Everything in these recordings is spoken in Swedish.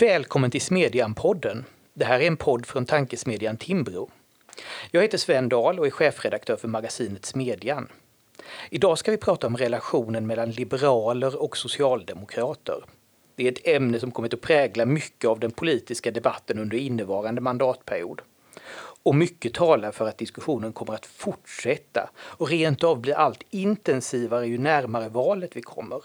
Välkommen till Smedjan-podden. Det här är en podd från tankesmedjan Timbro. Jag heter Sven Dahl och är chefredaktör för magasinet Smedjan. Idag ska vi prata om relationen mellan liberaler och socialdemokrater. Det är ett ämne som kommit att prägla mycket av den politiska debatten under innevarande mandatperiod. Och mycket talar för att diskussionen kommer att fortsätta och rent av bli allt intensivare ju närmare valet vi kommer.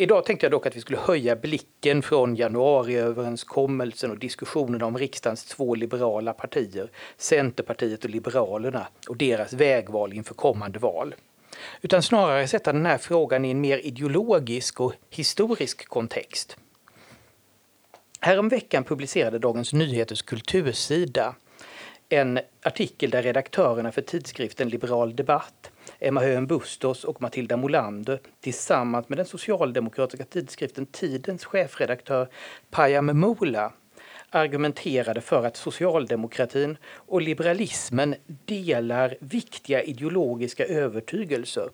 Idag tänkte jag dock att vi skulle höja blicken från januariöverenskommelsen och diskussionerna om riksdagens två liberala partier, Centerpartiet och Liberalerna, och deras vägval inför kommande val. Utan snarare sätta den här frågan i en mer ideologisk och historisk kontext. Häromveckan publicerade Dagens Nyheters kultursida en artikel där redaktörerna för tidskriften Liberal Debatt, Emma Höön Bustos och Matilda Molander tillsammans med den socialdemokratiska tidskriften Tidens chefredaktör Payam Mola argumenterade för att socialdemokratin och liberalismen delar viktiga ideologiska övertygelser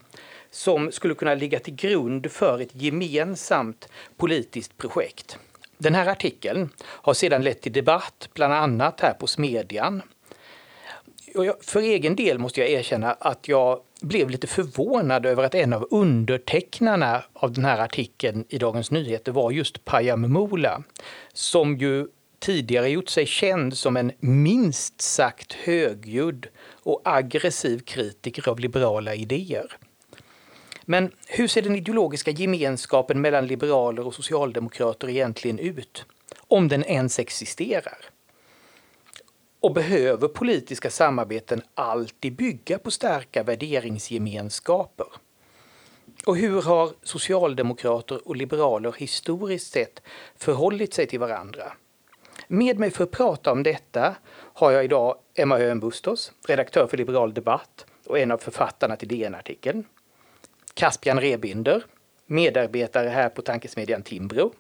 som skulle kunna ligga till grund för ett gemensamt politiskt projekt. Den här artikeln har sedan lett till debatt, bland annat här på Smedjan för egen del måste jag erkänna att jag blev lite förvånad över att en av undertecknarna av den här artikeln i Dagens Nyheter var just Payam Mola, som ju tidigare gjort sig känd som en minst sagt högljudd och aggressiv kritiker av liberala idéer. Men hur ser den ideologiska gemenskapen mellan liberaler och socialdemokrater egentligen ut? Om den ens existerar? Och behöver politiska samarbeten alltid bygga på starka värderingsgemenskaper? Och hur har socialdemokrater och liberaler historiskt sett förhållit sig till varandra? Med mig för att prata om detta har jag idag Emma Höön Bustos, redaktör för Liberal Debatt och en av författarna till DN-artikeln. Caspian Rebinder, medarbetare här på tankesmedjan Timbro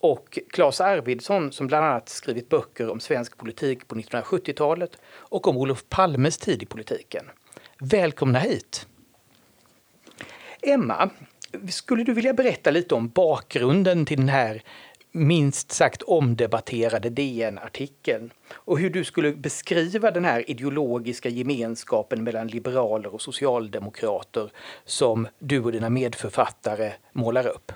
och Claes Arvidsson som bland annat skrivit böcker om svensk politik på 1970-talet och om Olof Palmes tid i politiken. Välkomna hit! Emma, skulle du vilja berätta lite om bakgrunden till den här minst sagt omdebatterade DN-artikeln och hur du skulle beskriva den här ideologiska gemenskapen mellan liberaler och socialdemokrater som du och dina medförfattare målar upp?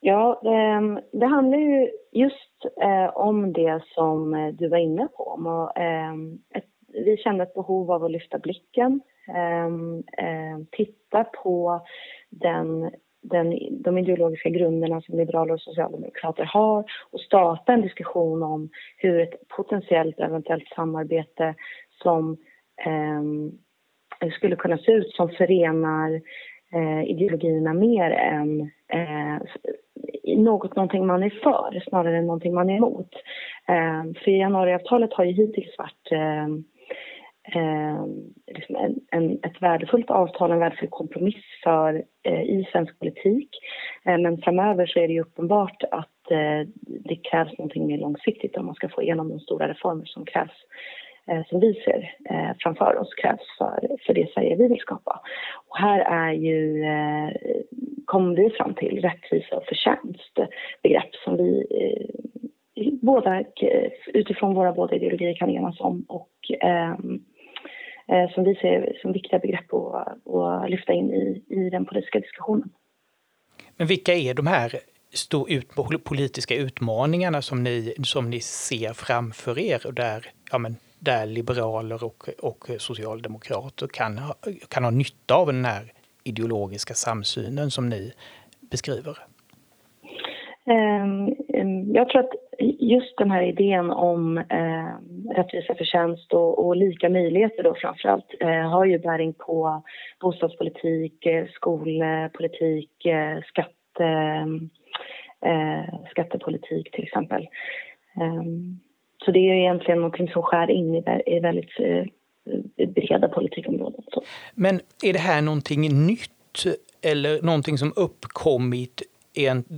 Ja, ehm, det handlar ju just eh, om det som eh, du var inne på. Och, ehm, vi kände ett behov av att lyfta blicken, ehm, ehm, titta på den, den, de ideologiska grunderna som liberaler och socialdemokrater har och starta en diskussion om hur ett potentiellt eventuellt samarbete som skulle kunna se ut som förenar eh, ideologierna mer än eh, något, någonting man är för snarare än någonting man är emot. Eh, för januariavtalet har ju hittills varit eh, eh, liksom en, en, ett värdefullt avtal, en värdefull kompromiss för, eh, i svensk politik. Eh, men framöver så är det ju uppenbart att eh, det krävs någonting mer långsiktigt om man ska få igenom de stora reformer som krävs eh, som vi ser eh, framför oss krävs för, för det Sverige vi vill skapa. Och här är ju, eh, kom kommer vi fram till rättvisa och förtjänst, begrepp som vi eh, båda, eh, utifrån våra båda ideologier kan enas om och ehm, eh, som vi ser som viktiga begrepp att, att lyfta in i, i den politiska diskussionen. Men vilka är de här stor ut, politiska utmaningarna som ni, som ni ser framför er och där ja, men, där liberaler och, och socialdemokrater kan ha, kan ha nytta av den här ideologiska samsynen som ni beskriver? Ehm, ehm, jag tror att just den här idén om eh, rättvisa förtjänst och, och lika möjligheter då framförallt eh, har ju bäring på bostadspolitik, eh, skolpolitik, eh, skatte, eh, skattepolitik till exempel. Ehm, så det är egentligen något som skär in i, väldigt eh, breda politikområden. Så. Men är det här någonting nytt eller någonting som uppkommit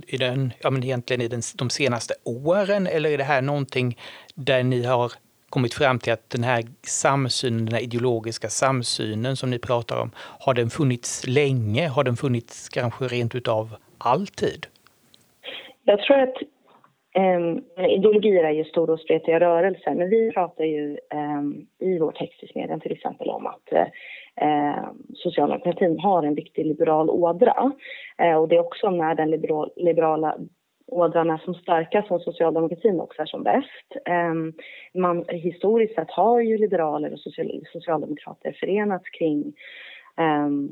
i den, ja men egentligen i den, de senaste åren eller är det här någonting där ni har kommit fram till att den här samsynen, den här ideologiska samsynen som ni pratar om, har den funnits länge? Har den funnits kanske rent utav alltid? Jag tror att Ehm, um, ideologier är ju stora och spretiga rörelser men vi pratar ju um, i vår text i Smedjan till exempel om att uh, socialdemokratin har en viktig liberal ådra. Uh, och det är också när den liberal, liberala ådran är som starkast som socialdemokratin också är som bäst. Um, man, historiskt sett har ju liberaler och social, socialdemokrater förenats kring Ehm,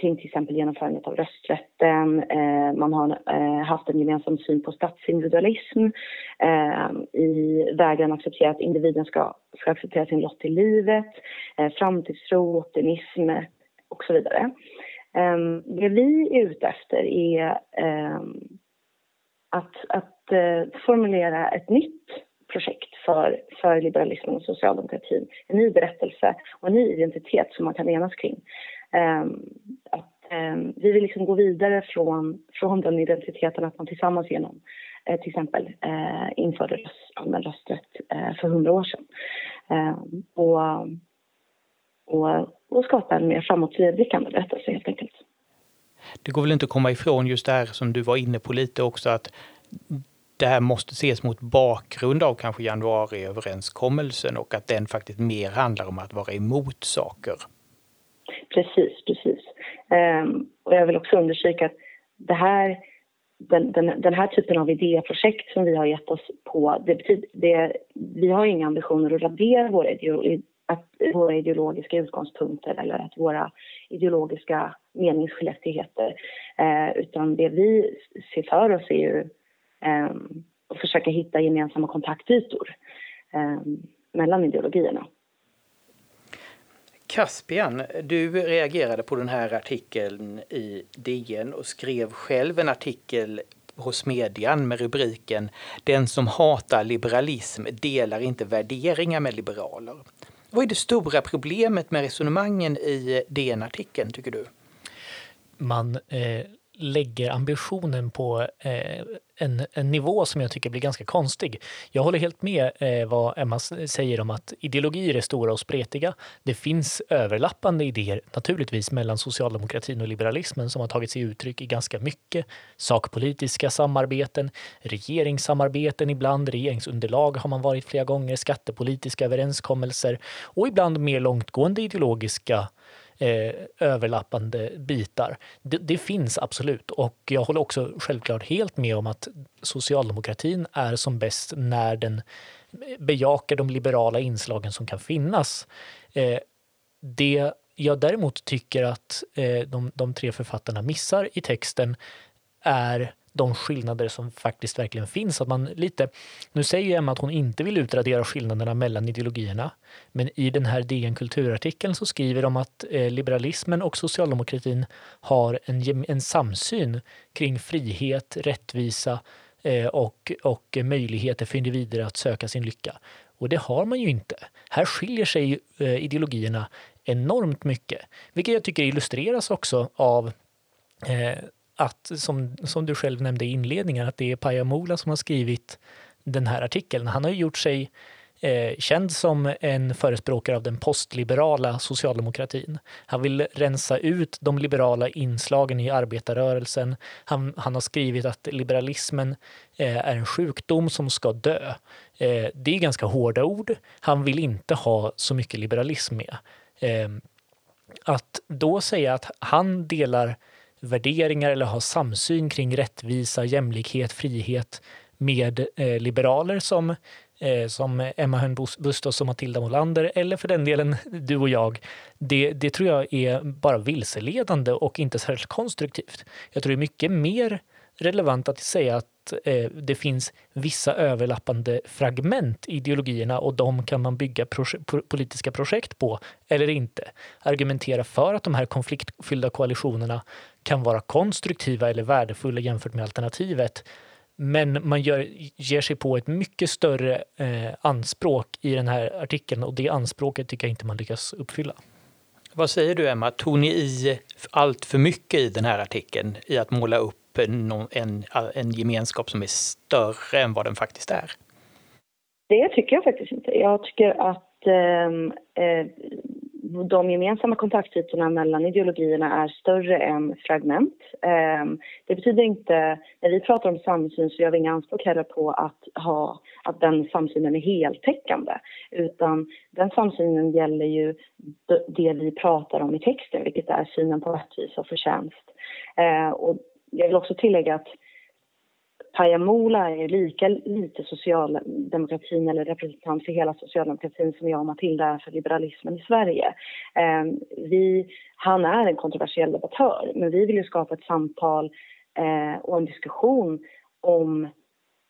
kring till exempel genomförandet av rösträtten. Ehm, man har eh, haft en gemensam syn på statsindividualism ehm, i vägran att acceptera att individen ska, ska acceptera sin lott i livet, framtidstro, optimism och så vidare. Det vi är ute efter är att, att eh, formulera ett nytt projekt för, för liberalismen och socialdemokratin. En ny berättelse och en ny identitet som man kan enas kring. Ehm, att, ehm, vi vill liksom gå vidare från, från den identiteten att man tillsammans genom eh, till exempel eh, införde röst, allmän rösträtt eh, för hundra år sedan. Eh, och, och, och skapa en mer framåtblickande berättelse helt enkelt. Det går väl inte att komma ifrån just det här som du var inne på lite också att det här måste ses mot bakgrund av kanske januariöverenskommelsen och att den faktiskt mer handlar om att vara emot saker. Precis, precis. Um, och jag vill också understryka att det här, den, den, den, här typen av idéprojekt som vi har gett oss på, det betyder, det, vi har inga ambitioner att radera våra, ideolo, att, våra ideologiska utgångspunkter eller att våra ideologiska meningsskiljaktigheter. Uh, utan det vi ser för oss är ju um, att försöka hitta gemensamma kontaktytor um, mellan ideologierna. Caspian, du reagerade på den här artikeln i DN och skrev själv en artikel hos median med rubriken Den som hatar liberalism delar inte värderingar med liberaler. Vad är det stora problemet med resonemangen i DN-artikeln tycker du? Man eh, lägger ambitionen på eh, en, en nivå som jag tycker blir ganska konstig. Jag håller helt med eh, vad Emma säger om att ideologier är stora och spretiga. Det finns överlappande idéer naturligtvis mellan socialdemokratin och liberalismen som har tagit sig uttryck i ganska mycket sakpolitiska samarbeten, regeringssamarbeten ibland, regeringsunderlag har man varit flera gånger, skattepolitiska överenskommelser och ibland mer långtgående ideologiska eh, överlappande bitar. Det, det, finns absolut och jag håller också självklart helt med om att socialdemokratin är som bäst när den bejakar de liberala inslagen som kan finnas. Eh, det jag däremot tycker att eh, de, de tre författarna missar i texten är de skillnader som faktiskt verkligen finns. Att man lite, nu säger ju Emma att hon inte vill utradera skillnaderna mellan ideologierna. Men i den här DN Kulturartikeln så skriver de att eh, liberalismen och socialdemokratin har en, en samsyn kring frihet, rättvisa eh, och, och möjligheter för individer att söka sin lycka. Och det har man ju inte. Här skiljer sig eh, ideologierna enormt mycket, vilket jag tycker illustreras också av eh, att, som, som du själv nämnde i inledningen, att det är Pajamola som har skrivit den här artikeln. Han har gjort sig eh, känd som en förespråkare av den postliberala socialdemokratin. Han vill rensa ut de liberala inslagen i arbetarrörelsen. Han, han har skrivit att liberalismen eh, är en sjukdom som ska dö. Eh, det är ganska hårda ord. Han vill inte ha så mycket liberalism med. Eh, att då säga att han delar värderingar eller ha samsyn kring rättvisa, jämlikhet, frihet med eh, liberaler som, eh, som Emma Hörn Bustos och Matilda Molander eller för den delen du och jag. Det, det tror jag är bara vilseledande och inte särskilt konstruktivt. Jag tror det är mycket mer relevant att säga att eh, det finns vissa överlappande fragment i ideologierna och de kan man bygga proje politiska projekt på eller inte. Argumentera för att de här konfliktfyllda koalitionerna kan vara konstruktiva eller värdefulla jämfört med alternativet. Men man gör, ger sig på ett mycket större eh, anspråk i den här artikeln och det anspråket tycker jag inte man lyckas uppfylla. Vad säger du Emma, tog ni i allt för mycket i den här artikeln i att måla upp en, en, en gemenskap som är större än vad den faktiskt är? Det tycker jag faktiskt inte. Jag tycker att ehm, eh, de gemensamma kontaktytorna mellan ideologierna är större än fragment. Ehm, det betyder inte, när vi pratar om samsyn så gör vi inga anspråk heller på att, ha, att den samsynen är heltäckande. Utan den samsynen gäller ju det vi pratar om i texten, vilket är synen på rättvisa och förtjänst. Ehm, och jag vill också tillägga att Pajamola är lika lite socialdemokratin eller representant för hela socialdemokratin som jag och Matilda är för liberalismen i Sverige. Ehm, vi, han är en kontroversiell debattör, men vi vill ju skapa ett samtal eh, och en diskussion om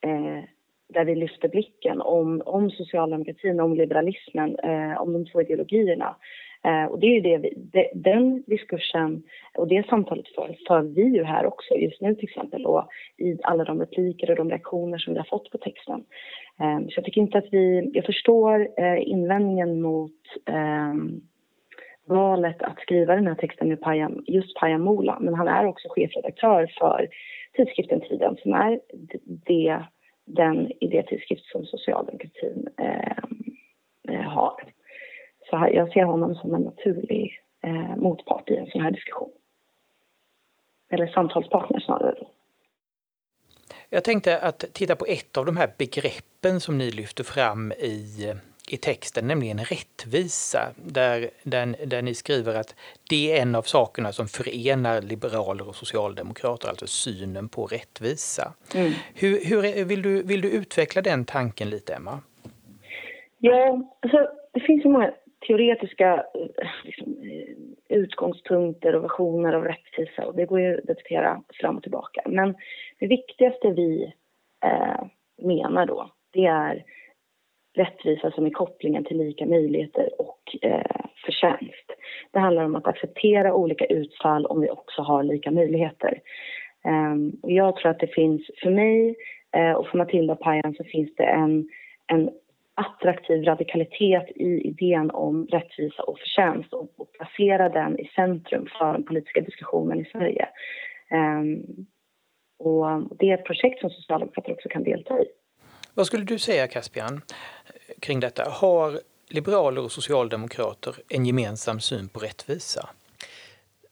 eh, där vi lyfter blicken om, om socialdemokratin, om liberalismen, eh, om de två ideologierna. Eh, och det är ju det vi, de, den diskursen och det samtalet för, för vi ju här också just nu till exempel och i alla de repliker och de reaktioner som vi har fått på texten. Eh, så jag tycker inte att vi, jag förstår eh, invändningen mot ehm, valet att skriva den här texten med Payam, just Pajamola, men han är också chefredaktör för tidskriften Tiden som är det, den idétidskrift som socialdemokratin ehm, eh, har. Så jag ser honom som en naturlig eh, motpart i en sån här diskussion. Eller samtalspartner snarare. Jag tänkte att titta på ett av de här begreppen som ni lyfter fram i, i texten, nämligen rättvisa. Där, där, där ni skriver att det är en av sakerna som förenar liberaler och socialdemokrater, alltså synen på rättvisa. Mm. Hur, hur, vill, du, vill du utveckla den tanken lite, Emma? Ja, alltså, det finns ju många teoretiska eh, liksom, eh, utgångspunkter och versioner av rättvisa och det går ju att debattera fram och tillbaka. Men det viktigaste vi eh, menar då, det är rättvisa som är kopplingen till lika möjligheter och eh, förtjänst. Det handlar om att acceptera olika utfall om vi också har lika möjligheter. Eh, och jag tror att det finns, för mig eh, och för Matilda Pajan så finns det en, en attraktiv radikalitet i idén om rättvisa och förtjänst och, och placera den i centrum för den politiska diskussionen i Sverige. Um, och det är ett projekt som Socialdemokrater också kan delta i. Vad skulle du säga, Caspian, kring detta? Har liberaler och socialdemokrater en gemensam syn på rättvisa?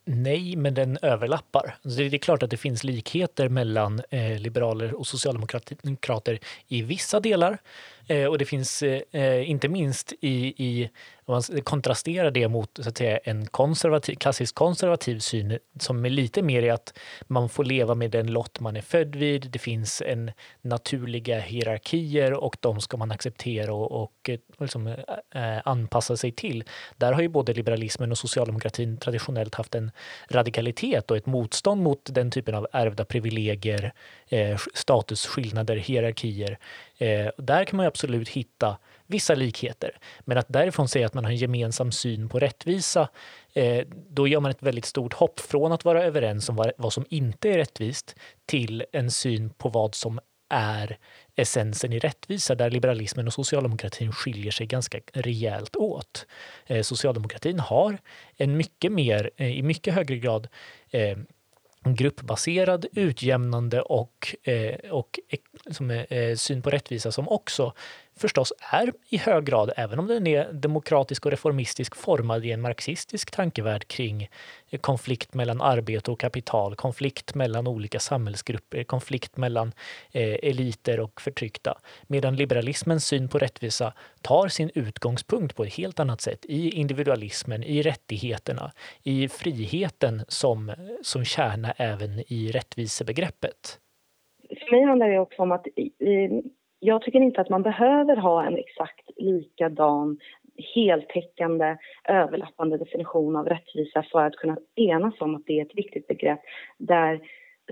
Nej, men den överlappar. det är klart att det finns likheter mellan eh, liberaler och socialdemokrater i vissa delar. Eh, och det finns eh, inte minst i, i om man kontrasterar det mot så att säga, en konservativ, klassisk konservativ syn som är lite mer i att man får leva med den lott man är född vid. Det finns en naturliga hierarkier och de ska man acceptera och, och eh, liksom, eh, anpassa sig till. Där har ju både liberalismen och socialdemokratin traditionellt haft en radikalitet och ett motstånd mot den typen av ärvda privilegier, eh, statusskillnader, hierarkier. Eh, där kan man absolut hitta vissa likheter. Men att därifrån säga att man har en gemensam syn på rättvisa, eh, då gör man ett väldigt stort hopp från att vara överens om vad, vad som inte är rättvist till en syn på vad som är essensen i rättvisa där liberalismen och socialdemokratin skiljer sig ganska rejält åt. Eh, socialdemokratin har en mycket mer, eh, i mycket högre grad eh, gruppbaserad, utjämnande och, eh, och som, eh, syn på rättvisa som också förstås är i hög grad, även om den är demokratisk och reformistisk, formad i en marxistisk tankevärld kring eh, konflikt mellan arbete och kapital, konflikt mellan olika samhällsgrupper, konflikt mellan eh, eliter och förtryckta. Medan liberalismens syn på rättvisa tar sin utgångspunkt på ett helt annat sätt i individualismen, i rättigheterna, i friheten som, som kärna även i rättvisebegreppet. För mig handlar det också om att jag tycker inte att man behöver ha en exakt likadan heltäckande, överlappande definition av rättvisa för att kunna enas om att det är ett viktigt begrepp där,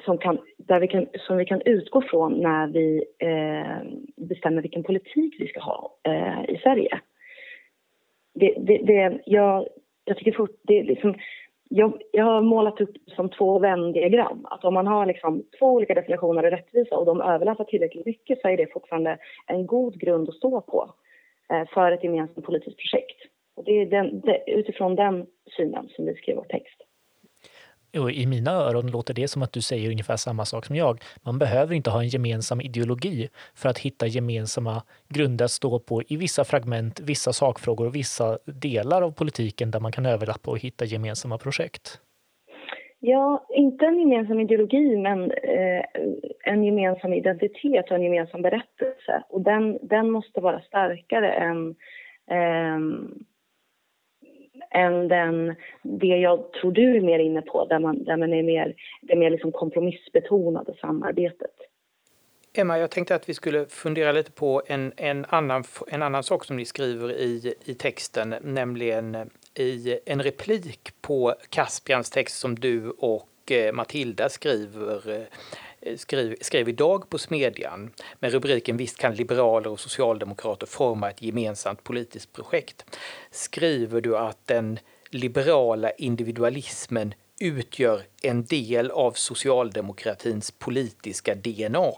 som, kan, där vi, kan, som vi kan utgå från när vi eh, bestämmer vilken politik vi ska ha eh, i Sverige. Det, det, det, jag, jag tycker fort, det, liksom, jag, jag har målat upp som två vändiagram. Att om man har liksom två olika definitioner av rättvisa och de överlappar tillräckligt mycket så är det fortfarande en god grund att stå på eh, för ett gemensamt politiskt projekt. Och det är den, det, utifrån den synen som vi skriver vår text och i mina öron låter det som att du säger ungefär samma sak som jag. Man behöver inte ha en gemensam ideologi för att hitta gemensamma grunder att stå på i vissa fragment, vissa sakfrågor och vissa delar av politiken där man kan överlappa och hitta gemensamma projekt. Ja, inte en gemensam ideologi, men eh, en gemensam identitet och en gemensam berättelse. Och den, den måste vara starkare än, eh, än den, det jag tror du är mer inne på, där man, där man är mer, det mer liksom kompromissbetonade samarbetet. Emma, jag tänkte att vi skulle fundera lite på en, en, annan, en annan sak som ni skriver i, i texten, nämligen i en replik på Caspians text som du och eh, Matilda skriver eh, skrev, skrev idag på Smedjan med rubriken Visst kan liberaler och socialdemokrater forma ett gemensamt politiskt projekt. Skriver du att den liberala individualismen utgör en del av socialdemokratins politiska DNA.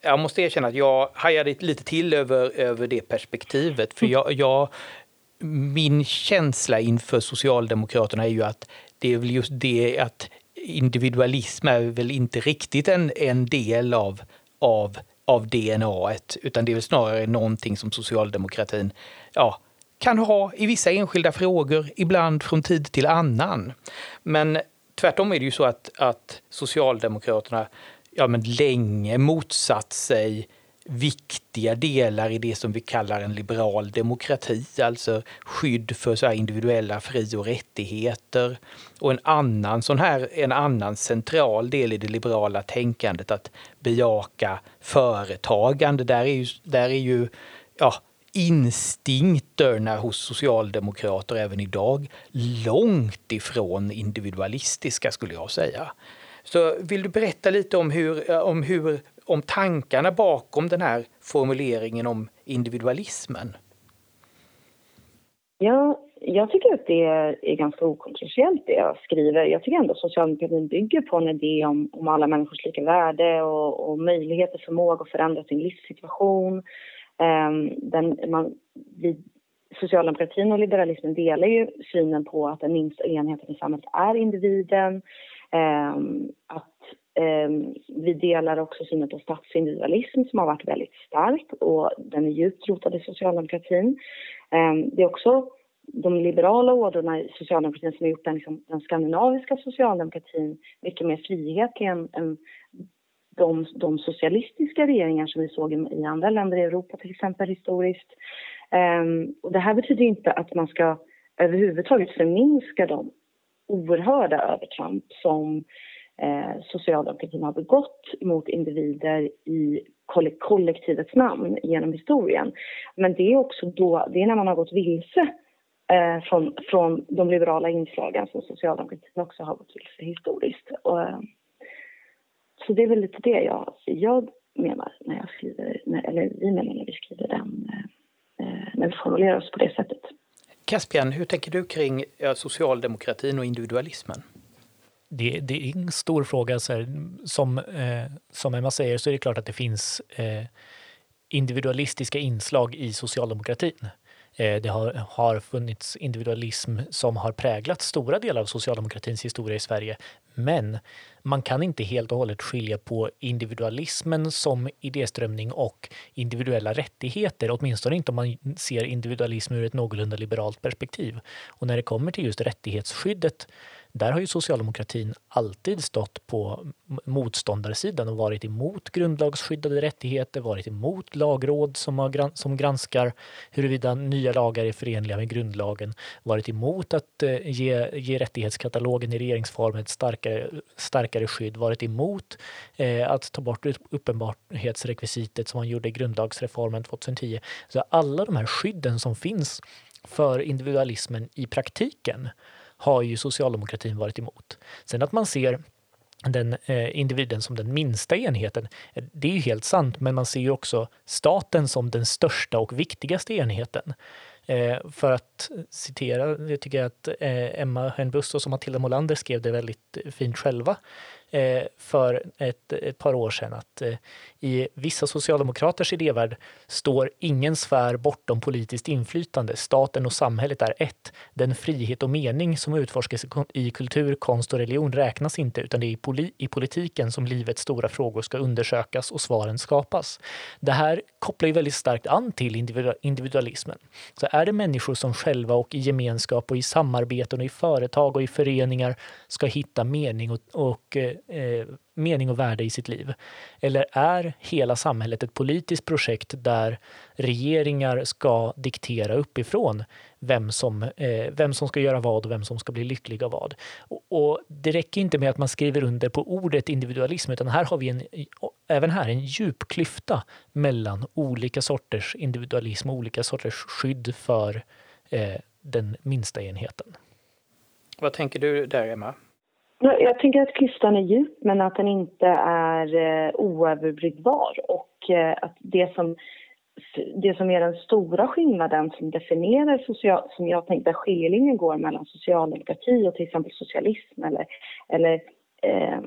Jag måste erkänna att jag hajade lite till över, över det perspektivet, för jag, jag min känsla inför Socialdemokraterna är ju att det är väl just det att individualism är väl inte riktigt en, en del av, av, av DNA, utan det är väl snarare någonting som socialdemokratin ja, kan ha i vissa enskilda frågor, ibland från tid till annan. Men tvärtom är det ju så att, att Socialdemokraterna ja, men länge motsatt sig viktiga delar i det som vi kallar en liberal demokrati, alltså skydd för så individuella fri och rättigheter. Och en annan, sån här, en annan central del i det liberala tänkandet att bejaka företagande. Där är ju, där är ju ja, instinkterna hos socialdemokrater även idag långt ifrån individualistiska skulle jag säga. Så vill du berätta lite om hur, om hur om tankarna bakom den här formuleringen om individualismen? Ja, jag tycker att det är ganska okontroversiellt det jag skriver. Jag tycker ändå att socialdemokratin bygger på en idé om, om alla människors lika värde och, och möjligheter, förmåga att förändra sin livssituation. Um, den, man, vi, socialdemokratin och liberalismen delar ju synen på att den minsta enheten i samhället är individen. Um, att Ehm, vi delar också synen på statsindividualism som har varit väldigt stark och den är djupt rotad i socialdemokratin. Ehm, det är också de liberala ådrorna i socialdemokratin som har gjort den, liksom, den skandinaviska socialdemokratin mycket mer frihetlig än, än de, de, socialistiska regeringar som vi såg i, andra länder i Europa till exempel historiskt. Ehm, och det här betyder inte att man ska överhuvudtaget förminska de oerhörda övertramp som eh, socialdemokratin har begått mot individer i kollektivets namn genom historien. Men det är också då, det är när man har gått vilse eh, från, från de liberala inslagen som socialdemokratin också har gått vilse historiskt. Och, eh, så det är väl lite det jag, jag menar när jag skriver, när, eller vi menar när vi skriver den, eh, eh när vi formulerar oss på det sättet. Caspian, hur tänker du kring socialdemokratin och individualismen? Det, det, är en stor fråga. Så här, som, eh, som Emma säger så är det klart att det finns eh, individualistiska inslag i socialdemokratin. Eh, det har, har funnits individualism som har präglat stora delar av socialdemokratins historia i Sverige. Men man kan inte helt och hållet skilja på individualismen som idéströmning och individuella rättigheter, åtminstone inte om man ser individualism ur ett någorlunda liberalt perspektiv. Och när det kommer till just rättighetsskyddet där har ju socialdemokratin alltid stått på motståndarsidan och varit emot grundlagsskyddade rättigheter, varit emot lagråd som, har, som granskar huruvida nya lagar är förenliga med grundlagen, varit emot att eh, ge, ge rättighetskatalogen i regeringsformen ett starkare, starkare skydd, varit emot eh, att ta bort uppenbarhetsrekvisitet som man gjorde i grundlagsreformen 2010. Så alla de här skydden som finns för individualismen i praktiken har ju socialdemokratin varit emot. Sen att man ser den eh, individen som den minsta enheten, det är ju helt sant, men man ser ju också staten som den största och viktigaste enheten. Eh, för att citera, jag tycker att eh, Emma Henbustos och Matilda Molander skrev det väldigt fint själva eh, för ett, ett, par år sedan att eh, i vissa socialdemokraters idévärld står ingen sfär bortom politiskt inflytande. Staten och samhället är ett. Den frihet och mening som utforskas i kultur, konst och religion räknas inte utan det är i, poli i politiken som livets stora frågor ska undersökas och svaren skapas. Det här kopplar ju väldigt starkt an till individualismen. Så är det människor som själva och i gemenskap och i samarbeten och i företag och i föreningar ska hitta mening och, och eh, eh, mening och värde i sitt liv? Eller är hela samhället ett politiskt projekt där regeringar ska diktera uppifrån vem som, eh, vem som ska göra vad och vem som ska bli lycklig av vad? Och, och, det räcker inte med att man skriver under på ordet individualism utan här har vi en, även här en djup klyfta mellan olika sorters individualism och olika sorters skydd för eh, den minsta enheten. Vad tänker du där, Emma? Jag tänker att klyftan är djup, men att den inte är eh, oöverbryggbar. Och eh, att det som, det som är den stora skillnaden som definierar social, som jag tänkte skiljelinjen går mellan socialdemokrati och till exempel socialism eller, eller eh,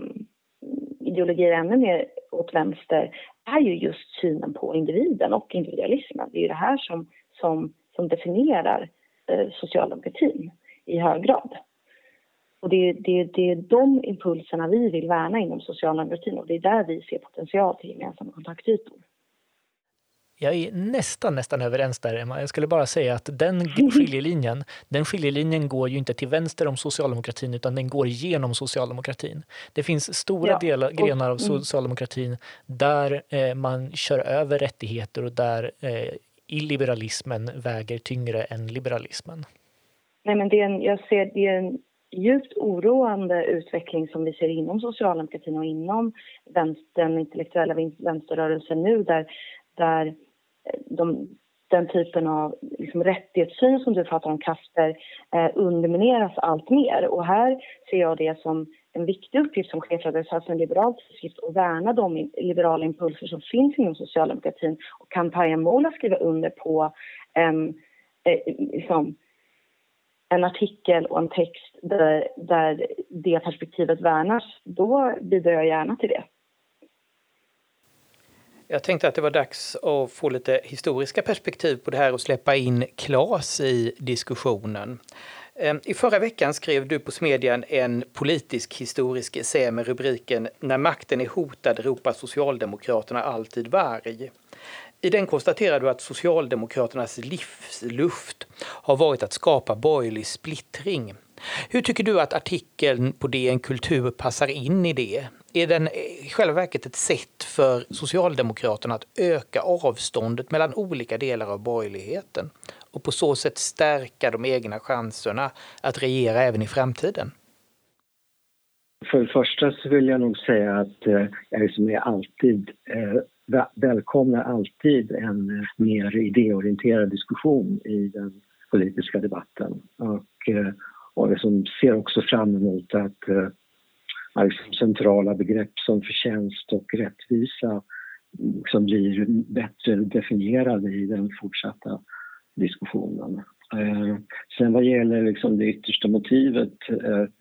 ideologier ännu mer åt vänster är ju just synen på individen och individualismen. Det är ju det här som, som, som definierar eh, socialdemokratin i hög grad. Och det, det, det är de impulserna vi vill värna inom socialdemokratin och det är där vi ser potential till gemensamma kontaktytor. Jag är nästan, nästan överens där, Emma. Jag skulle bara säga att den skiljelinjen, den skiljelinjen går ju inte till vänster om socialdemokratin, utan den går genom socialdemokratin. Det finns stora ja. delar, grenar av mm. socialdemokratin där eh, man kör över rättigheter och där eh, illiberalismen väger tyngre än liberalismen. Nej, men det är en, jag ser det är en djupt oroande utveckling som vi ser inom socialdemokratin och inom den intellektuella vänsterrörelsen nu där, där eh, de, den typen av liksom rättighetssyn som du pratar om, Kasper, eh, undermineras allt mer. Och här ser jag det som en viktig uppgift som chefredaktör för en liberal tidskrift att värna de liberala impulser som finns inom socialdemokratin och kampanjen Mål att skriva under på eh, eh, liksom, en artikel och en text där, där det perspektivet värnas, då bidrar jag gärna till det. Jag tänkte att det var dags att få lite historiska perspektiv på det här och släppa in Klas i diskussionen. Ehm, I förra veckan skrev du på Smedjan en politisk historisk essä med rubriken När makten är hotad ropar Socialdemokraterna alltid varg. I den konstaterar du att Socialdemokraternas livsluft har varit att skapa borgerlig splittring. Hur tycker du att artikeln på DN Kultur passar in i det? Är den i själva verket ett sätt för Socialdemokraterna att öka avståndet mellan olika delar av borgerligheten och på så sätt stärka de egna chanserna att regera även i framtiden? För det första så vill jag nog säga att eh, jag liksom är alltid eh, välkomnar alltid en eh, mer idéorienterad diskussion i den politiska debatten. Och, eh, och liksom ser också fram emot att eh, liksom centrala begrepp som förtjänst och rättvisa liksom blir bättre definierade i den fortsatta diskussionen. Sen vad gäller liksom det yttersta motivet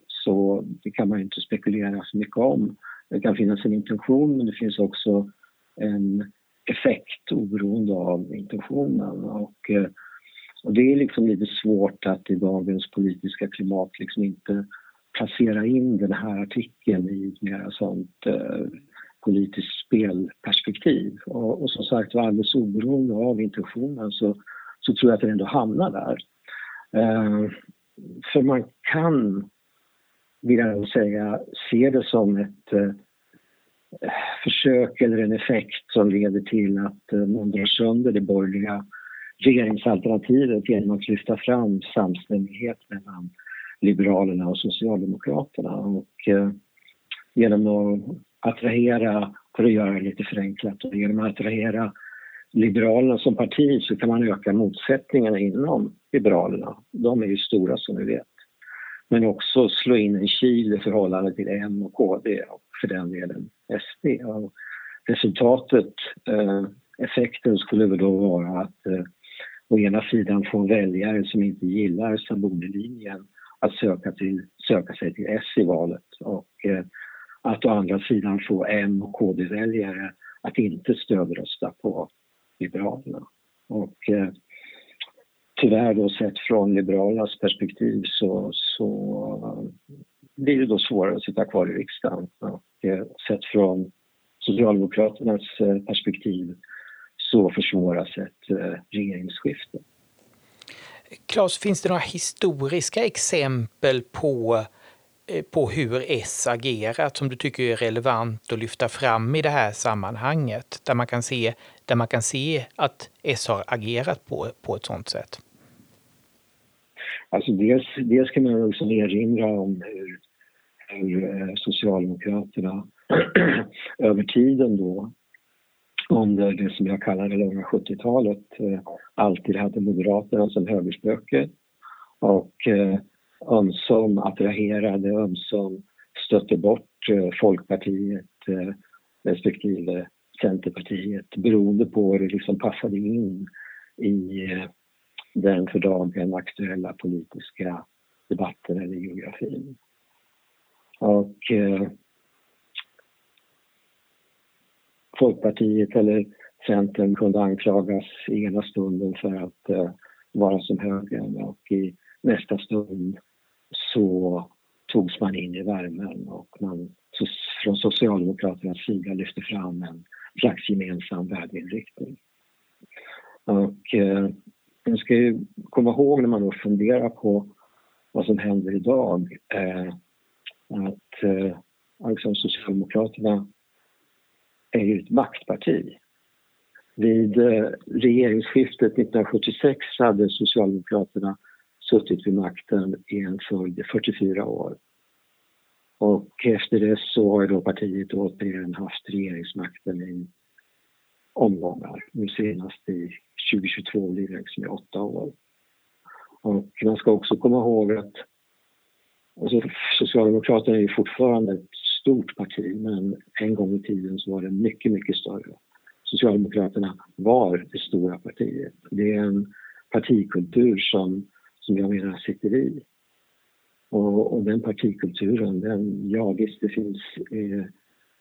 så det kan man inte spekulera så mycket om. Det kan finnas en intention men det finns också en effekt oberoende av intentionen. Och, eh, och det är liksom lite svårt att i dagens politiska klimat liksom inte placera in den här artikeln i ett mer sånt eh, politiskt spelperspektiv. Och, och som sagt var, alldeles oberoende av intentionen så, så tror jag att den ändå hamnar där. Eh, för man kan, vill jag säga, se det som ett eh, försök eller en effekt som leder till att eh, man drar sönder det borgerliga regeringsalternativet genom att lyfta fram samstämmighet mellan Liberalerna och Socialdemokraterna. Och eh, genom att attrahera, för att göra det lite förenklat, och genom att attrahera Liberalerna som parti så kan man öka motsättningarna inom Liberalerna. De är ju stora som vi vet. Men också slå in en kil i förhållande till M och KD och för den delen SD. Och resultatet, eh, effekten skulle väl då vara att eh, å ena sidan få väljare som inte gillar Sabonilinjen att söka, till, söka sig till S i valet och eh, att å andra sidan få M och KD-väljare att inte stödrösta på Liberalerna. Och tyvärr då sett från Liberalernas perspektiv så, så blir det då svårare att sitta kvar i riksdagen. Och sett från Socialdemokraternas eh, perspektiv så försvåras ett eh, regeringsskifte. Claes, finns det några historiska exempel på, eh, på hur S agerat som du tycker är relevant att lyfta fram i det här sammanhanget? Där man kan se, där man kan se att S har agerat på, på ett sådant sätt? Alltså dels, dels kan man också erinra om hur, för eh, Socialdemokraterna över tiden då under det som jag kallar det långa 70-talet eh, alltid hade Moderaterna som högerspöke och eh, ömsom attraherade, ömsom stötte bort Folkpartiet respektive Centerpartiet beroende på hur det liksom passade in i den för dagen aktuella politiska debatten eller geografin. Och eh, Folkpartiet eller Centern kunde anklagas i ena stunden för att eh, vara som högern och i nästa stund så togs man in i värmen och man så, från Socialdemokraternas sida lyfte fram en slags gemensam värdeinriktning. Och eh, man ska ju komma ihåg när man då funderar på vad som händer idag eh, att eh, liksom Socialdemokraterna är ju ett maktparti. Vid eh, regeringsskiftet 1976 hade Socialdemokraterna suttit vid makten i en följd 44 år. Och efter det så har då partiet återigen haft regeringsmakten i omgångar. Nu senast i 2022 blir det liksom i åtta år. Och man ska också komma ihåg att alltså, Socialdemokraterna är ju fortfarande ett stort parti men en gång i tiden så var det mycket, mycket större. Socialdemokraterna var det stora partiet. Det är en partikultur som, som jag menar sitter i. Och, och den partikulturen, den, ja visst det finns eh,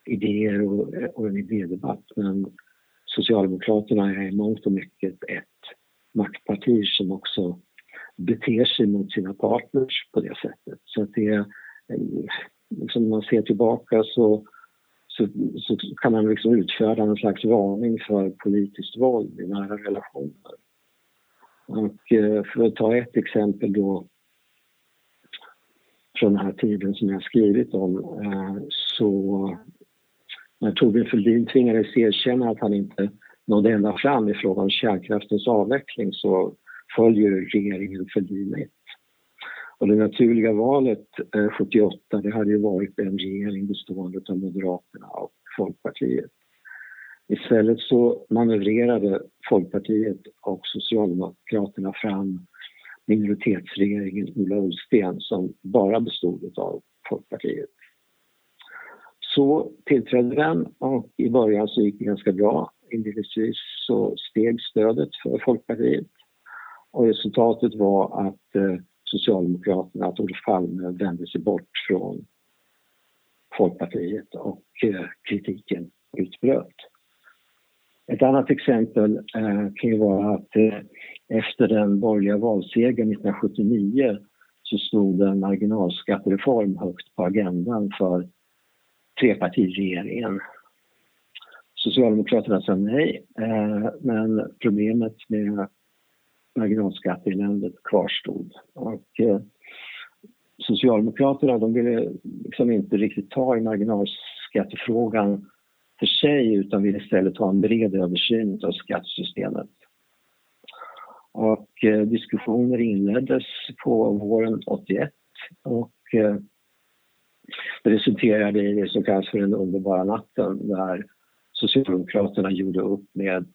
idéer och, och en idédebatt men Socialdemokraterna är i mångt och mycket ett maktparti som också beter sig mot sina partners på det sättet. Så att det är liksom när man ser tillbaka så, så, så kan man liksom utfärda en slags varning för politiskt våld i nära relationer. Och eh, för att ta ett exempel då från den här tiden som jag skrivit om eh, så när Torbjörn Fälldin tvingades erkänna att han inte nådde ända fram i fråga om kärnkraftens avveckling så följer regeringen Fälldin 1. Och det naturliga valet eh, 78 det hade ju varit en regering bestående av Moderaterna och Folkpartiet. Istället så manövrerade Folkpartiet och Socialdemokraterna fram minoritetsregeringen Ola Ullsten som bara bestod av Folkpartiet. Så tillträdde den och i början så gick det ganska bra. Inledningsvis så steg stödet för Folkpartiet och resultatet var att eh, Socialdemokraterna att Olof Palme vände sig bort från Folkpartiet och eh, kritiken utbröt. Ett annat exempel eh, kan ju vara att eh, efter den borgerliga valsegern 1979 så stod en marginalskattereform högt på agendan för trepartiregeringen. Socialdemokraterna sa nej, eh, men problemet med marginalskatteeländet kvarstod. Och, eh, Socialdemokraterna de ville liksom inte riktigt ta i marginalskattefrågan för sig utan ville istället ha en bred översyn av skattesystemet. Och eh, diskussioner inleddes på våren 81 och eh, det resulterade i det som kallas för den underbara natten där Socialdemokraterna gjorde upp med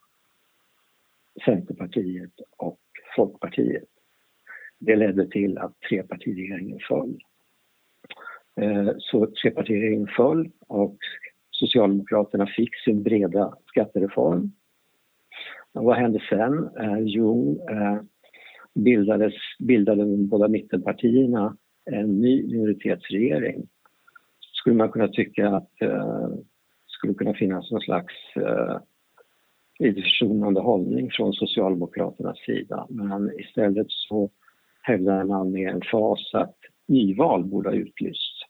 Centerpartiet och Folkpartiet. Det ledde till att trepartiregeringen föll. Eh, så trepartiregeringen föll och Socialdemokraterna fick sin breda skattereform. Och vad hände sen? Eh, jo, eh, bildades, bildade de båda mittenpartierna en ny minoritetsregering skulle man kunna tycka att eh, skulle kunna finnas någon slags eh, lite försonande hållning från Socialdemokraternas sida. Men istället så hävdar man med en fas att nyval borde ha utlysts.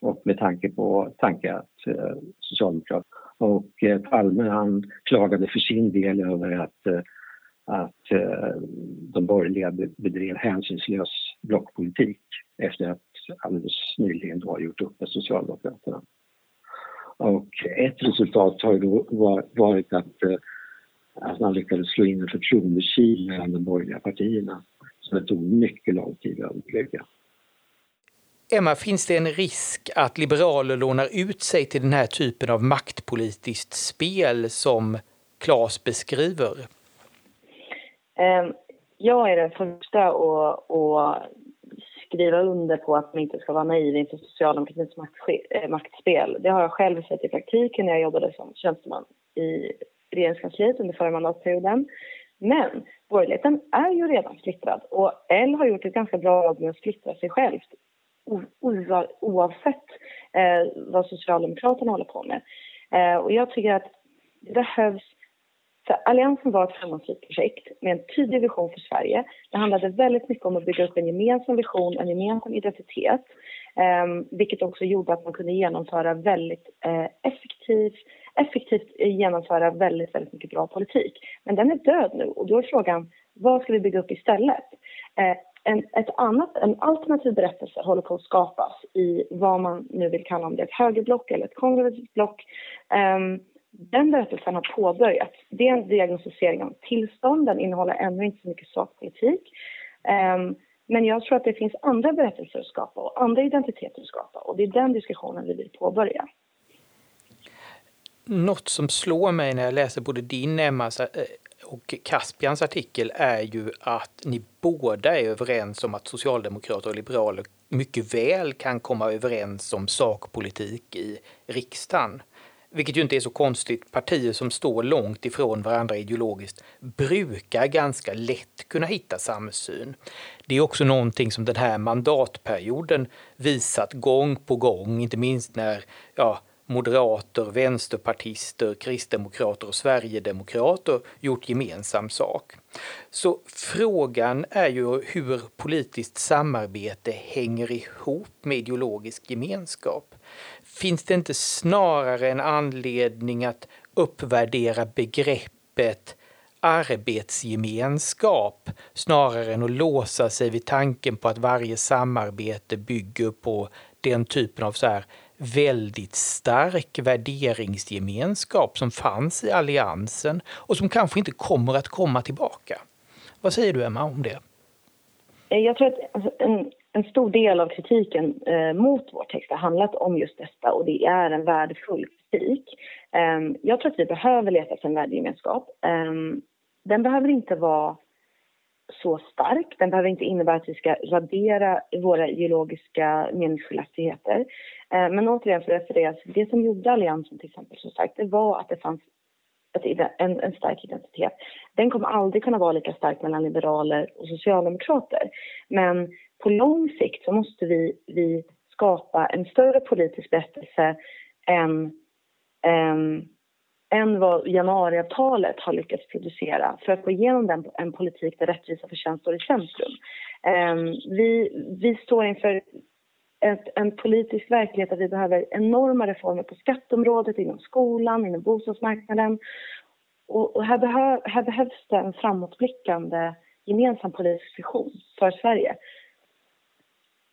Och med tanke på tanke att eh, Socialdemokraterna och eh, Palme han klagade för sin del över att, eh, att eh, de borgerliga bedrev hänsynslös blockpolitik efter att alldeles nyligen då gjort upp med Socialdemokraterna. Och ett resultat har ju då varit att, eh, att man lyckades slå in en förtroendekil mellan de borgerliga partierna som det tog mycket lång tid att överbrygga. Emma, finns det en risk att liberaler lånar ut sig till den här typen av maktpolitiskt spel som Claes beskriver? Ehm, jag är den första att skriva under på att man inte ska vara naiv inför socialdemokratins eh, maktspel. Det har jag själv sett i praktiken när jag jobbade som tjänsteman i regeringskansliet under förra mandatperioden. Men borgerligheten är ju redan splittrad och L har gjort ett ganska bra jobb med att splittra sig självt oavsett eh, vad Socialdemokraterna håller på med. Eh, och jag tycker att det behövs för Alliansen var ett framgångsrikt projekt med en tydlig vision för Sverige. Det handlade väldigt mycket om att bygga upp en gemensam vision, en gemensam identitet. Eh, vilket också gjorde att man kunde genomföra väldigt eh, effektivt, effektivt genomföra väldigt, väldigt mycket bra politik. Men den är död nu och då är frågan, vad ska vi bygga upp istället? Eh, en, ett annat, en alternativ berättelse håller på att skapas i vad man nu vill kalla om det ett högerblock eller ett konservativt block. Eh, den berättelsen har påbörjats. Det är en diagnostisering av tillstånd. Den innehåller ännu inte så mycket sakpolitik. Eh, men jag tror att det finns andra berättelser att skapa och andra identiteter att skapa. Och det är den diskussionen vi vill påbörja. Något som slår mig när jag läser både din, Emmas eh, och Caspians artikel är ju att ni båda är överens om att socialdemokrater och liberaler mycket väl kan komma överens om sakpolitik i riksdagen. Vilket ju inte är så konstigt. Partier som står långt ifrån varandra ideologiskt brukar ganska lätt kunna hitta samsyn. Det är också någonting som den här mandatperioden visat gång på gång, inte minst när ja, moderater, vänsterpartister, kristdemokrater och sverigedemokrater gjort gemensam sak. Så frågan är ju hur politiskt samarbete hänger ihop med ideologisk gemenskap. Finns det inte snarare en anledning att uppvärdera begreppet arbetsgemenskap snarare än att låsa sig vid tanken på att varje samarbete bygger på den typen av så här väldigt stark värderingsgemenskap som fanns i alliansen och som kanske inte kommer att komma tillbaka. Vad säger du, Emma, om det? Eh, jag tror att alltså, en, en, stor del av kritiken eh, mot vår text har handlat om just detta och det är en värdefull kritik. Eh, jag tror att vi behöver leta efter en värdegemenskap. Eh, den behöver inte vara så stark. Den behöver inte innebära att vi ska radera våra ideologiska meningsskiljaktigheter. Eh, men återigen för att referera det som gjorde Alliansen till exempel så starkt, det var att det fanns en, en stark identitet. Den kommer aldrig kunna vara lika stark mellan liberaler och socialdemokrater. Men på lång sikt så måste vi, vi skapa en större politisk berättelse än, än än vad januariavtalet har lyckats producera för att få igenom den, en politik där rättvisa för kön står i centrum. Ehm, vi, vi står inför ett, en politisk verklighet där vi behöver enorma reformer på skatteområdet, inom skolan, inom bostadsmarknaden. Och, och här, behö, här behövs det en framåtblickande gemensam politisk vision för Sverige.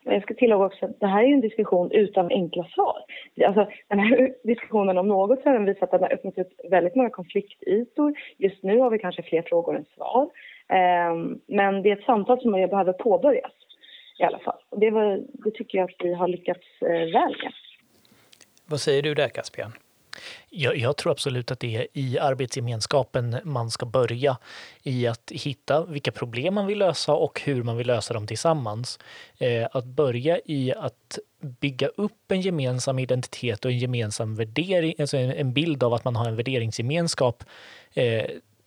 Jag ska tillägga också att det här är en diskussion utan enkla svar. Alltså, den här diskussionen om något så har den visat att den har öppnat upp väldigt många konfliktytor. Just nu har vi kanske fler frågor än svar. Ehm, men det är ett samtal som behöver påbörjas i alla fall. Och det, var, det tycker jag att vi har lyckats uh, väl med. Vad säger du där, Caspian? Jag, jag, tror absolut att det är i arbetsgemenskapen man ska börja i att hitta vilka problem man vill lösa och hur man vill lösa dem tillsammans. Eh, att börja i att bygga upp en gemensam identitet och en gemensam värdering, alltså en, en bild av att man har en värderingsgemenskap. Eh,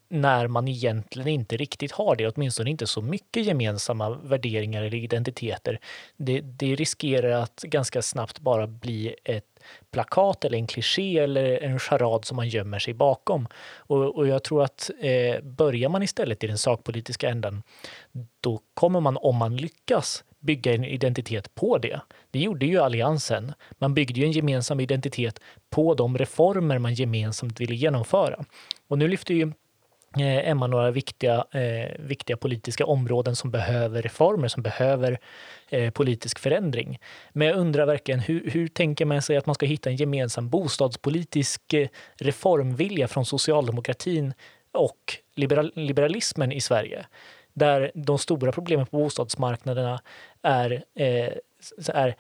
när man egentligen inte riktigt har det, åtminstone inte så mycket gemensamma värderingar eller identiteter. Det, det riskerar att ganska snabbt bara bli ett plakat eller en kliché eller en charad som man gömmer sig bakom. Och, och jag tror att eh, börjar man istället i den sakpolitiska änden, då kommer man, om man lyckas, bygga en identitet på det. Det gjorde ju Alliansen. Man byggde ju en gemensam identitet på de reformer man gemensamt ville genomföra. Och nu lyfter ju Eh, Emma några viktiga, eh, viktiga politiska områden som behöver reformer, som behöver eh, politisk förändring. Men jag undrar verkligen, hur, hur tänker man sig att man ska hitta en gemensam bostadspolitisk eh, reformvilja från socialdemokratin och liberal, liberalismen i Sverige? Där de stora problemen på bostadsmarknaderna är, eh, är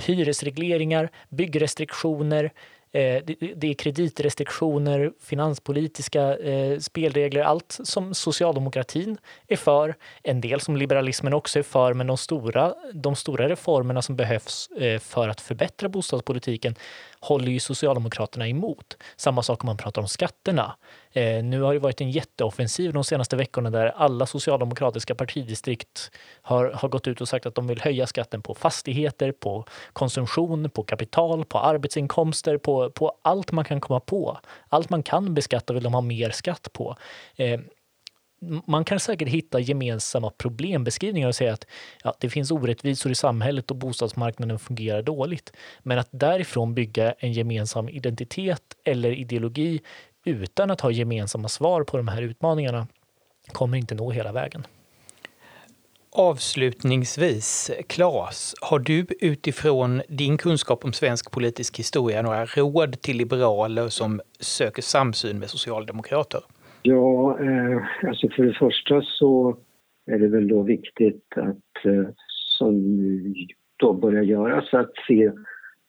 hyresregleringar, byggrestriktioner, Eh, det är kreditrestriktioner, finanspolitiska eh, spelregler, allt som socialdemokratin är för. En del som liberalismen också är för, men de stora, de stora reformerna som behövs eh, för att förbättra bostadspolitiken håller ju Socialdemokraterna emot. Samma sak om man pratar om skatterna. Eh, nu har det varit en jätteoffensiv de senaste veckorna där alla socialdemokratiska partidistrikt har, har gått ut och sagt att de vill höja skatten på fastigheter, på konsumtion, på kapital, på arbetsinkomster, på, på allt man kan komma på. Allt man kan beskatta vill de ha mer skatt på. Eh, man kan säkert hitta gemensamma problembeskrivningar och säga att ja, det finns orättvisor i samhället och bostadsmarknaden fungerar dåligt. Men att därifrån bygga en gemensam identitet eller ideologi utan att ha gemensamma svar på de här utmaningarna kommer inte nå hela vägen. Avslutningsvis, Claes, har du utifrån din kunskap om svensk politisk historia några råd till liberaler som söker samsyn med socialdemokrater? Ja, eh, alltså för det första så är det väl då viktigt att, eh, som då börjar göras, att se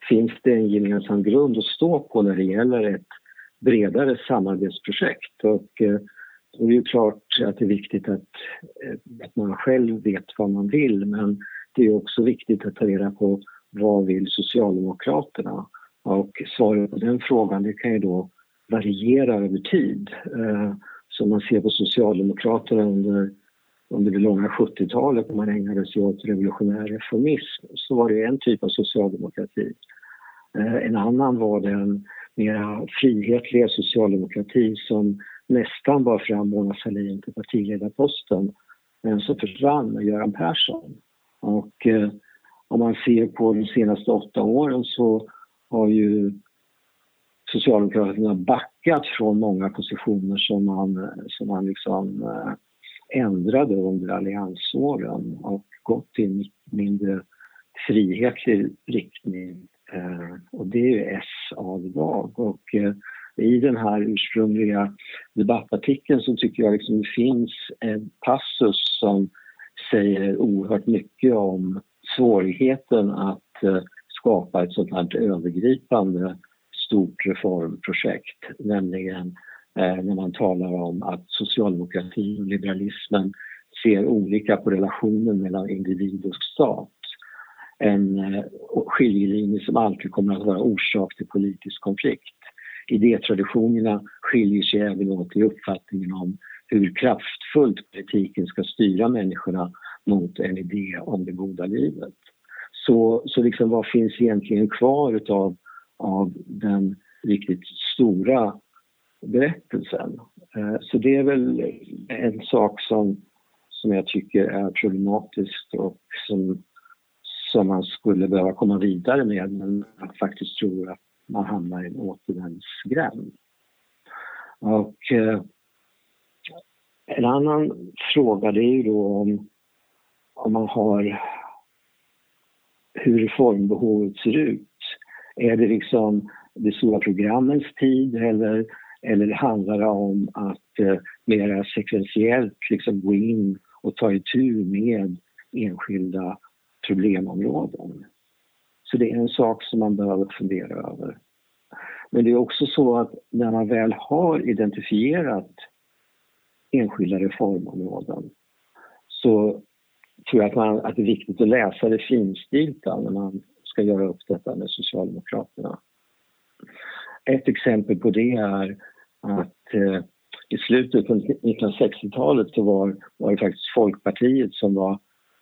finns det en gemensam grund att stå på när det gäller ett bredare samarbetsprojekt. Och eh, då är det ju klart att det är viktigt att, eh, att man själv vet vad man vill men det är också viktigt att ta reda på vad vill Socialdemokraterna? Och svaret på den frågan det kan ju då varierar över tid. Eh, som man ser på Socialdemokraterna under, under det långa 70-talet när man ägnade sig åt revolutionär reformism så var det en typ av socialdemokrati. Eh, en annan var den mera frihetliga socialdemokrati som nästan bar fram Mona Sahlin till partiledarposten men som försvann med Göran Persson. Och eh, om man ser på de senaste åtta åren så har ju Socialdemokraterna backat från många positioner som man, som man liksom eh, ändrade under alliansåren och gått i en mindre frihetlig riktning. Eh, och det är ju S av idag. Och eh, i den här ursprungliga debattartikeln så tycker jag liksom det finns en passus som säger oerhört mycket om svårigheten att skapa ett sånt här övergripande stort reformprojekt, nämligen eh, när man talar om att socialdemokratin och liberalismen ser olika på relationen mellan individ och stat. En eh, skiljelinje som alltid kommer att vara orsak till politisk konflikt. Idétraditionerna skiljer sig även åt i uppfattningen om hur kraftfullt politiken ska styra människorna mot en idé om det goda livet. Så, så liksom vad finns egentligen kvar utav av den riktigt stora berättelsen. Eh, så det är väl en sak som, som jag tycker är problematisk och som, som man skulle behöva komma vidare med men jag faktiskt tror att man hamnar i en återvändsgränd. Och eh, en annan fråga det är ju då om, om man har hur reformbehovet ser ut. Är det liksom det stora programmens tid eller, eller handlar det om att eh, mera sekventiellt liksom gå in och ta itu med enskilda problemområden? Så det är en sak som man behöver fundera över. Men det är också så att när man väl har identifierat enskilda reformområden så tror jag att, man, att det är viktigt att läsa det finstilta när man ska göra upp detta med Socialdemokraterna. Ett exempel på det är att eh, i slutet på 1960-talet så var, var det faktiskt Folkpartiet som var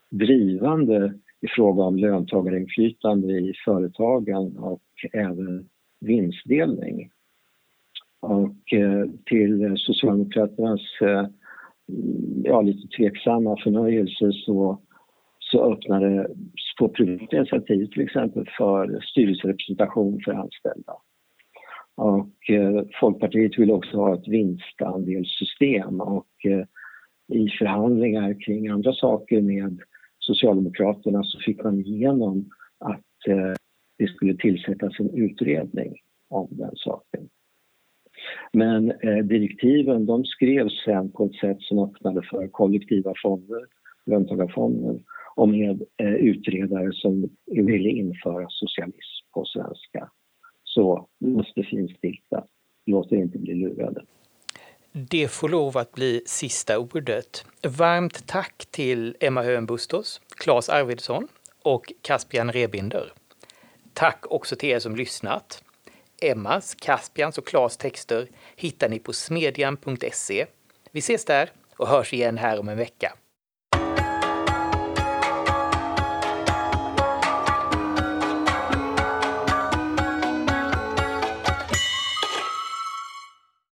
drivande i fråga om löntagarinflytande i företagen och även vinstdelning. Och eh, till Socialdemokraternas eh, ja, lite tveksamma förnöjelse så, så öppnade på privat initiativ till exempel för styrelserepresentation för anställda. Och eh, Folkpartiet vill också ha ett vinstandelssystem och eh, i förhandlingar kring andra saker med Socialdemokraterna så fick man igenom att eh, det skulle tillsättas en utredning om den saken. Men eh, direktiven de skrevs sen på ett sätt som öppnade för kollektiva fonder, löntagarfonder och med eh, utredare som ville införa socialism på svenska. Så måste finstilta, låt er inte bli lurade. Det får lov att bli sista ordet. Varmt tack till Emma Höön Bustos, Claes Arvidsson och Caspian Rebinder. Tack också till er som lyssnat. Emmas, Caspians och Claes texter hittar ni på smedjan.se. Vi ses där och hörs igen här om en vecka.